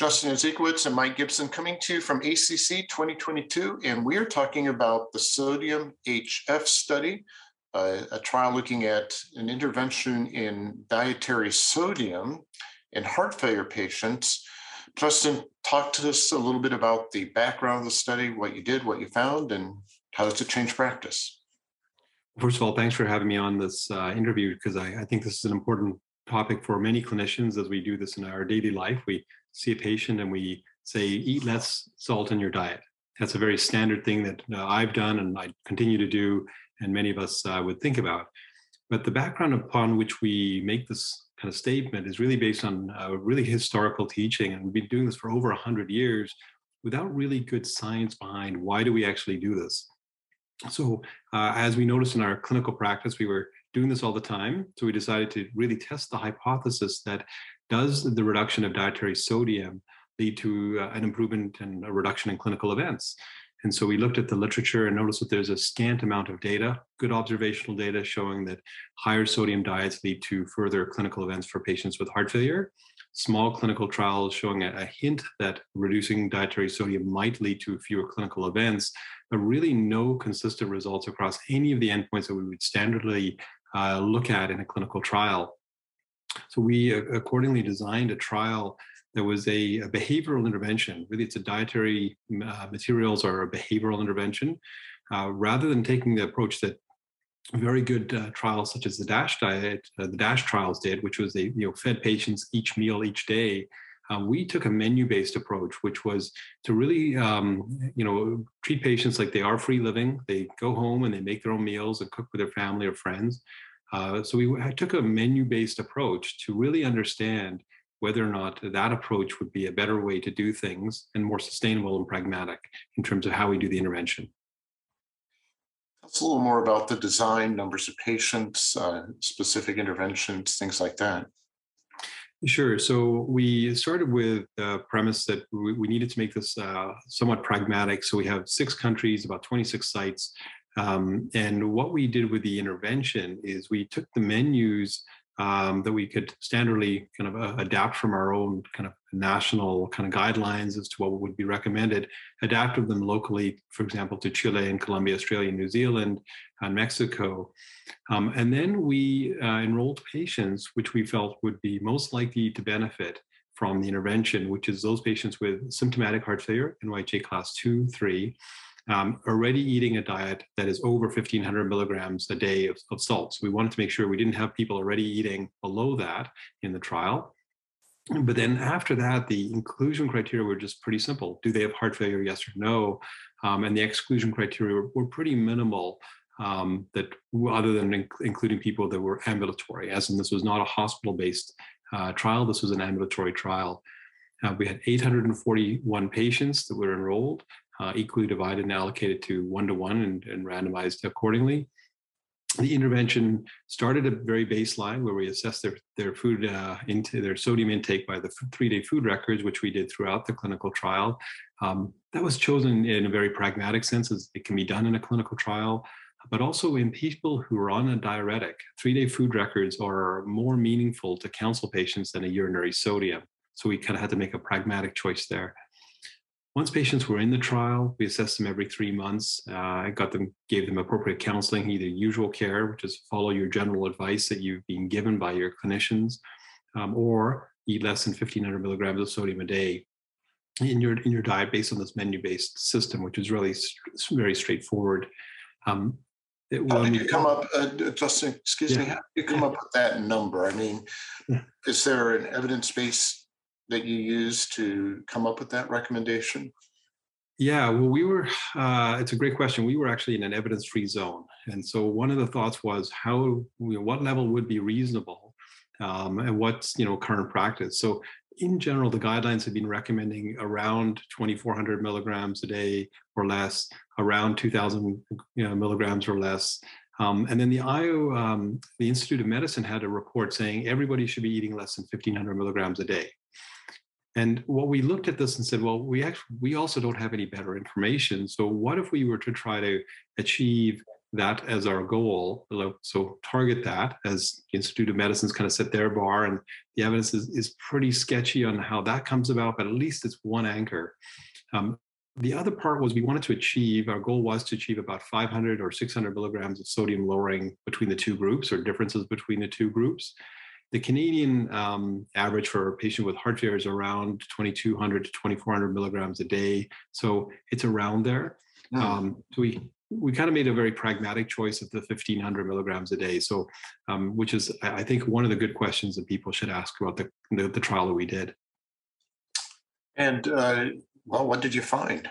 Justin Ezekowitz and Mike Gibson coming to you from ACC 2022, and we are talking about the Sodium HF study, uh, a trial looking at an intervention in dietary sodium in heart failure patients. Justin, talk to us a little bit about the background of the study, what you did, what you found, and how does it change practice? First of all, thanks for having me on this uh, interview because I, I think this is an important topic for many clinicians as we do this in our daily life. We see a patient and we say, eat less salt in your diet. That's a very standard thing that uh, I've done and I continue to do, and many of us uh, would think about. But the background upon which we make this kind of statement is really based on really historical teaching. And we've been doing this for over 100 years without really good science behind why do we actually do this. So, uh, as we noticed in our clinical practice, we were doing this all the time. So, we decided to really test the hypothesis that does the reduction of dietary sodium lead to uh, an improvement and a reduction in clinical events? And so we looked at the literature and noticed that there's a scant amount of data, good observational data showing that higher sodium diets lead to further clinical events for patients with heart failure. Small clinical trials showing a, hint that reducing dietary sodium might lead to fewer clinical events, but really no consistent results across any of the endpoints that we would standardly uh, look at in a clinical trial. So we uh, accordingly designed a trial that was a, a behavioral intervention. Really, it's a dietary uh, materials or a behavioral intervention, uh, rather than taking the approach that very good uh, trials such as the DASH diet, uh, the DASH trials did, which was they you know fed patients each meal each day. Uh, we took a menu-based approach, which was to really, um, you know, treat patients like they are free living. They go home and they make their own meals and cook with their family or friends. Uh, so we took a menu-based approach to really understand whether or not that approach would be a better way to do things and more sustainable and pragmatic in terms of how we do the intervention. Tell us a little more about the design, numbers of patients, uh, specific interventions, things like that. Sure. So we started with the premise that we, we needed to make this uh, somewhat pragmatic. So we have six countries, about 26 sites, um, and what we did with the intervention is we took the menus um, that we could standardly kind of uh, adapt from our own kind of national kind of guidelines as to what would be recommended, adapted them locally, for example, to Chile and Colombia, Australia, New Zealand, and Mexico. Um, and then we uh, enrolled patients which we felt would be most likely to benefit from the intervention, which is those patients with symptomatic heart failure, NYHA class 2, 3, um, already eating a diet that is over 1500 milligrams a day of, of salts. We wanted to make sure we didn't have people already eating below that in the trial. But then after that, the inclusion criteria were just pretty simple. Do they have heart failure? Yes or no? Um, and the exclusion criteria were, were pretty minimal. Um, that other than inc- including people that were ambulatory, as in this was not a hospital-based uh, trial, this was an ambulatory trial. Uh, we had 841 patients that were enrolled uh, equally divided and allocated to one to one and randomized accordingly. The intervention started at very baseline where we assessed their, their food uh, into their sodium intake by the three day food records, which we did throughout the clinical trial. Um, that was chosen in a very pragmatic sense, as it can be done in a clinical trial but also in people who are on a diuretic. Three day food records are more meaningful to counsel patients than a urinary sodium. So we kind of had to make a pragmatic choice there. Once patients were in the trial, we assessed them every three months. Uh, I got them, gave them appropriate counseling, either usual care, which is follow your general advice that you've been given by your clinicians, um, or eat less than 1500 milligrams of sodium a day in your in your diet based on this menu-based system, which is really very straightforward. Um, it, how did you come up, uh, Justin? Excuse yeah. me. How did you come up with that number? I mean, is there an evidence base that you used to come up with that recommendation? Yeah, well, we were, uh, it's a great question. We were actually in an evidence free zone. And so one of the thoughts was how, you know, what level would be reasonable um, and what's, you know, current practice. So in general, the guidelines have been recommending around 2,400 milligrams a day or less, around 2,000 you know, milligrams or less. Um, and then the IO, um, the Institute of Medicine had a report saying everybody should be eating less than 1,500 milligrams a day. And what we looked at this and said, well, we actually we also don't have any better information. So what if we were to try to achieve that as our goal? So target that as the Institute of Medicine's kind of set their bar, and the evidence is, is pretty sketchy on how that comes about, but at least it's one anchor. Um, the other part was we wanted to achieve, our goal was to achieve about 500 or 600 milligrams of sodium lowering between the two groups or differences between the two groups. The Canadian um, average for a patient with heart failure is around 2,200 to 2,400 milligrams a day. So it's around there. Um, so we we kind of made a very pragmatic choice of the 1500 milligrams a day. So, um, which is, I think, one of the good questions that people should ask about the, the, the trial that we did. And, uh, well, what did you find?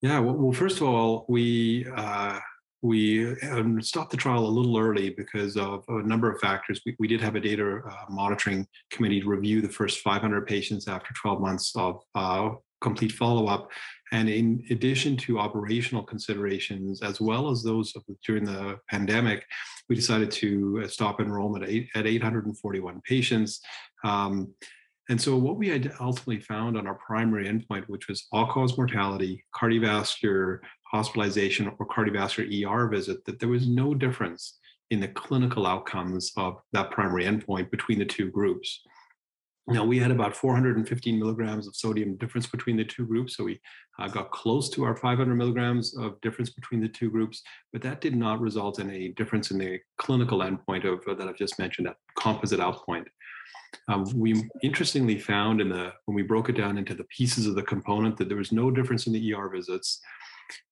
Yeah, well, well first of all, we uh, we um, stopped the trial a little early because of a number of factors. We, we did have a data uh, monitoring committee to review the first 500 patients after 12 months of uh, complete follow-up. And in addition to operational considerations, as well as those during the pandemic, we decided to uh, stop enrollment at, eight, at 841 patients. Um, and so what we had ultimately found on our primary endpoint, which was all-cause mortality, cardiovascular hospitalization, or cardiovascular ER visit, that there was no difference in the clinical outcomes of that primary endpoint between the two groups. Now we had about 415 milligrams of sodium difference between the two groups, so we uh, got close to our 500 milligrams of difference between the two groups, but that did not result in a difference in the clinical endpoint of uh, that I've just mentioned, that composite outpoint. Um, we interestingly found in the when we broke it down into the pieces of the component that there was no difference in the ER visits.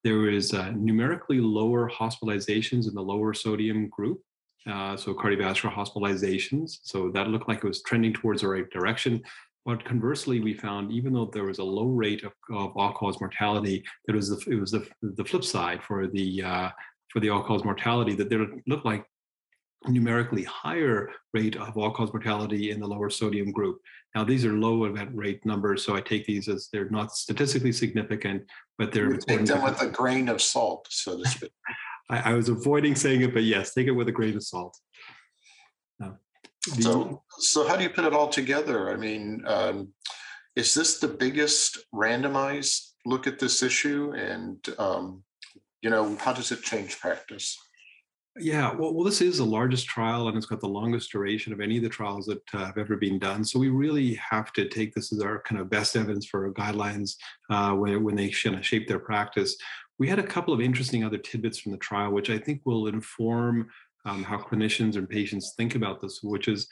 There was uh, numerically lower hospitalizations in the lower sodium group, uh, so cardiovascular hospitalizations. So that looked like it was trending towards the right direction. But conversely, we found even though there was a low rate of, of all-cause mortality, it was the, it was the, the flip side for the uh, for the all-cause mortality that there looked like numerically higher rate of all-cause mortality in the lower sodium group. Now, these are low event rate numbers, so I take these as they're not statistically significant, but they're you take them with a grain of salt, so to speak. I, I, was avoiding saying it, but yes, take it with a grain of salt. The, so, so how do you put it all together? I mean, um, is this the biggest randomized look at this issue, and um, you know, how does it change practice? Yeah, well, well, this is the largest trial and it's got the longest duration of any of the trials that uh, have ever been done. So we really have to take this as our kind of best evidence for guidelines uh, when, when they kind of shape their practice. We had a couple of interesting other tidbits from the trial, which I think will inform um, how clinicians and patients think about this, which is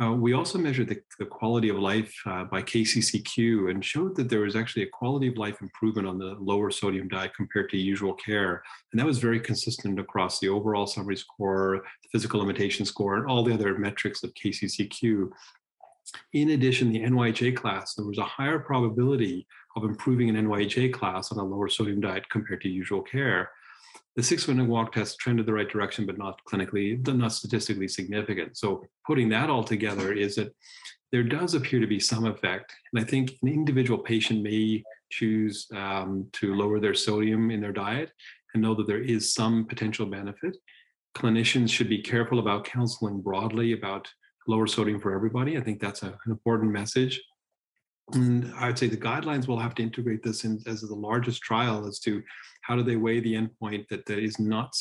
uh, we also measured the, the quality of life uh, by KCCQ and showed that there was actually a quality of life improvement on the lower sodium diet compared to usual care. And that was very consistent across the overall summary score, the physical limitation score, and all the other metrics of KCCQ. In addition, the NYHA class, there was a higher probability of improving an NYHA class on a lower sodium diet compared to usual care the six minute walk test trended the right direction, but not clinically, not statistically significant. So putting that all together is that there does appear to be some effect. And I think an individual patient may choose um, to lower their sodium in their diet and know that there is some potential benefit. Clinicians should be careful about counseling broadly about lower sodium for everybody. I think that's a, an important message. And I'd say the guidelines will have to integrate this in as the largest trial as to how do they weigh the endpoint that, that is not,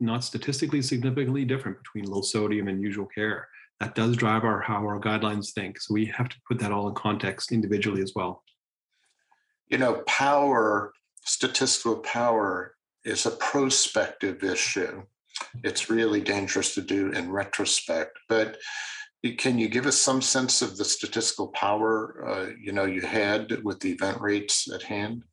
not statistically significantly different between low sodium and usual care. That does drive our how our guidelines think. So we have to put that all in context individually as well. You know, power, statistical power is a prospective issue. It's really dangerous to do in retrospect. But can you give us some sense of the statistical power uh, you know you had with the event rates at hand?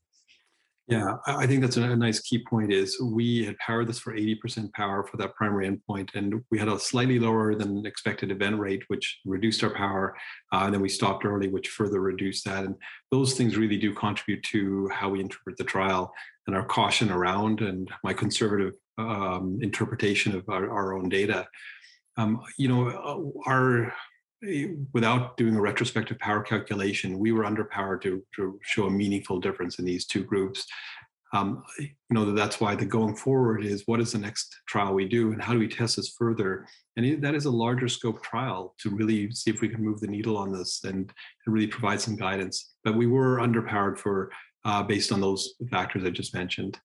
Yeah, I think that's a nice key point. Is we had powered this for 80% power for that primary endpoint, and we had a slightly lower than expected event rate, which reduced our power. Uh, and then we stopped early, which further reduced that. And those things really do contribute to how we interpret the trial and our caution around and my conservative um, interpretation of our, our own data um, you know, uh, our without doing a retrospective power calculation, we were underpowered to, to show a meaningful difference in these two groups. Um, you know that's why the going forward is what is the next trial we do and how do we test this further? And that is a larger scope trial to really see if we can move the needle on this and, and really provide some guidance. But we were underpowered for uh, based on those factors i just mentioned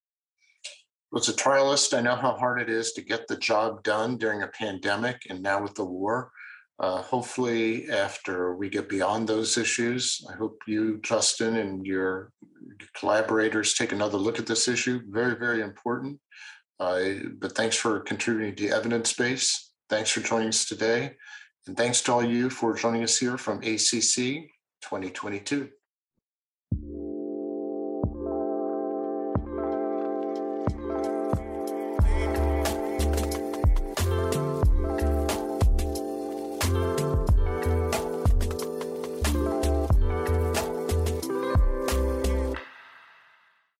as a trialist i know how hard it is to get the job done during a pandemic and now with the war uh, hopefully, after we get beyond those issues, I hope you, Justin, and your collaborators take another look at this issue. Very, very important. Uh, but thanks for contributing to evidence base. Thanks for joining us today. And thanks to all you for joining us here from ACC 2022.